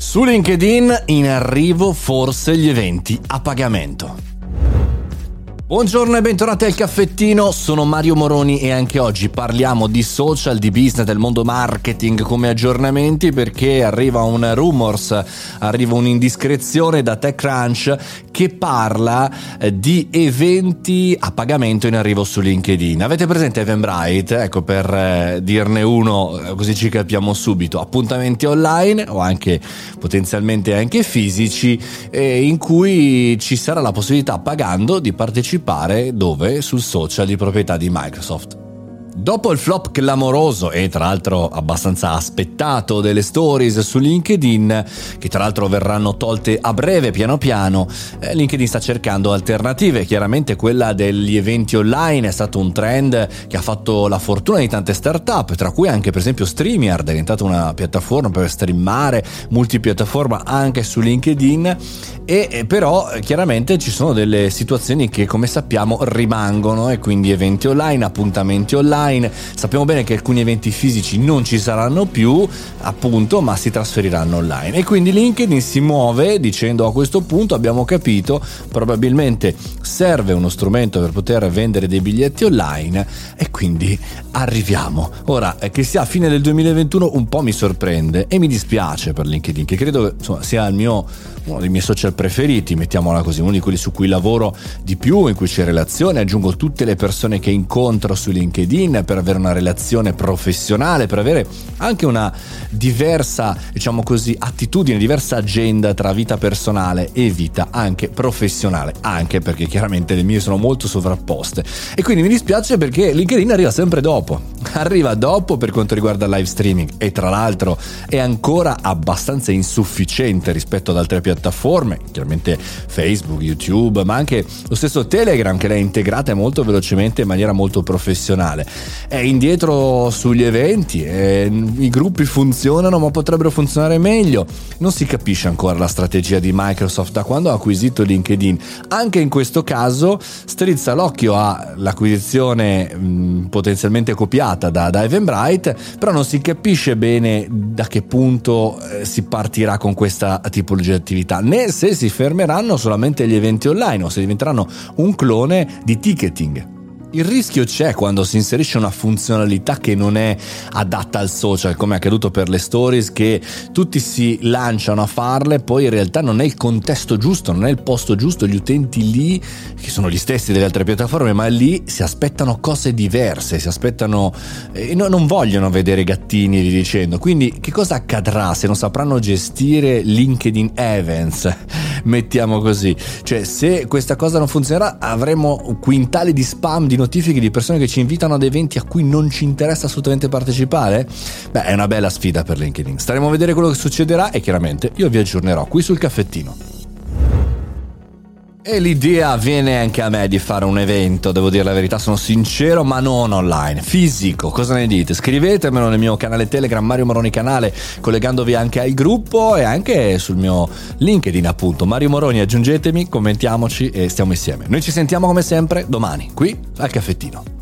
Su LinkedIn in arrivo forse gli eventi a pagamento. Buongiorno e bentornati al caffettino, sono Mario Moroni e anche oggi parliamo di social, di business, del mondo marketing come aggiornamenti perché arriva un rumors, arriva un'indiscrezione da TechCrunch che parla eh, di eventi a pagamento in arrivo su LinkedIn. Avete presente Eventbrite? Ecco per eh, dirne uno eh, così ci capiamo subito, appuntamenti online o anche potenzialmente anche fisici in cui ci sarà la possibilità pagando di partecipare partecipare dove? Sul social di proprietà di Microsoft. Dopo il flop clamoroso e tra l'altro abbastanza aspettato delle stories su LinkedIn, che tra l'altro verranno tolte a breve piano piano, eh, LinkedIn sta cercando alternative. Chiaramente quella degli eventi online è stato un trend che ha fatto la fortuna di tante startup, tra cui anche per esempio StreamYard, è diventata una piattaforma per streamare multipiattaforma anche su LinkedIn e però chiaramente ci sono delle situazioni che come sappiamo rimangono e quindi eventi online, appuntamenti online. Sappiamo bene che alcuni eventi fisici non ci saranno più, appunto, ma si trasferiranno online. E quindi LinkedIn si muove dicendo a questo punto abbiamo capito, probabilmente serve uno strumento per poter vendere dei biglietti online e quindi arriviamo. Ora, eh, che sia a fine del 2021 un po' mi sorprende e mi dispiace per LinkedIn, che credo insomma, sia mio, uno dei miei social preferiti, mettiamola così, uno di quelli su cui lavoro di più, in cui c'è relazione, aggiungo tutte le persone che incontro su LinkedIn per avere una relazione professionale, per avere anche una diversa, diciamo così, attitudine, diversa agenda tra vita personale e vita anche professionale, anche perché chiaramente le mie sono molto sovrapposte. E quindi mi dispiace perché LinkedIn arriva sempre dopo, arriva dopo per quanto riguarda il live streaming e tra l'altro è ancora abbastanza insufficiente rispetto ad altre piattaforme chiaramente Facebook, YouTube, ma anche lo stesso Telegram che l'ha integrata molto velocemente in maniera molto professionale. È indietro sugli eventi, i gruppi funzionano ma potrebbero funzionare meglio. Non si capisce ancora la strategia di Microsoft da quando ha acquisito LinkedIn. Anche in questo caso strizza l'occhio all'acquisizione potenzialmente copiata da, da Eventbrite, però non si capisce bene da che punto eh, si partirà con questa tipologia di attività, né se si fermeranno solamente gli eventi online o se diventeranno un clone di ticketing. Il rischio c'è quando si inserisce una funzionalità che non è adatta al social, come è accaduto per le stories, che tutti si lanciano a farle, poi in realtà non è il contesto giusto, non è il posto giusto, gli utenti lì, che sono gli stessi delle altre piattaforme, ma lì si aspettano cose diverse, si aspettano e no, non vogliono vedere gattini e via dicendo. Quindi che cosa accadrà se non sapranno gestire LinkedIn Events? Mettiamo così. Cioè, se questa cosa non funzionerà, avremo quintali di spam di notifiche di persone che ci invitano ad eventi a cui non ci interessa assolutamente partecipare? Beh, è una bella sfida per LinkedIn. Staremo a vedere quello che succederà e chiaramente io vi aggiornerò qui sul caffettino. E l'idea viene anche a me di fare un evento, devo dire la verità, sono sincero, ma non online, fisico. Cosa ne dite? Scrivetemelo nel mio canale Telegram Mario Moroni Canale, collegandovi anche al gruppo e anche sul mio LinkedIn, appunto. Mario Moroni, aggiungetemi, commentiamoci e stiamo insieme. Noi ci sentiamo come sempre domani, qui al caffettino.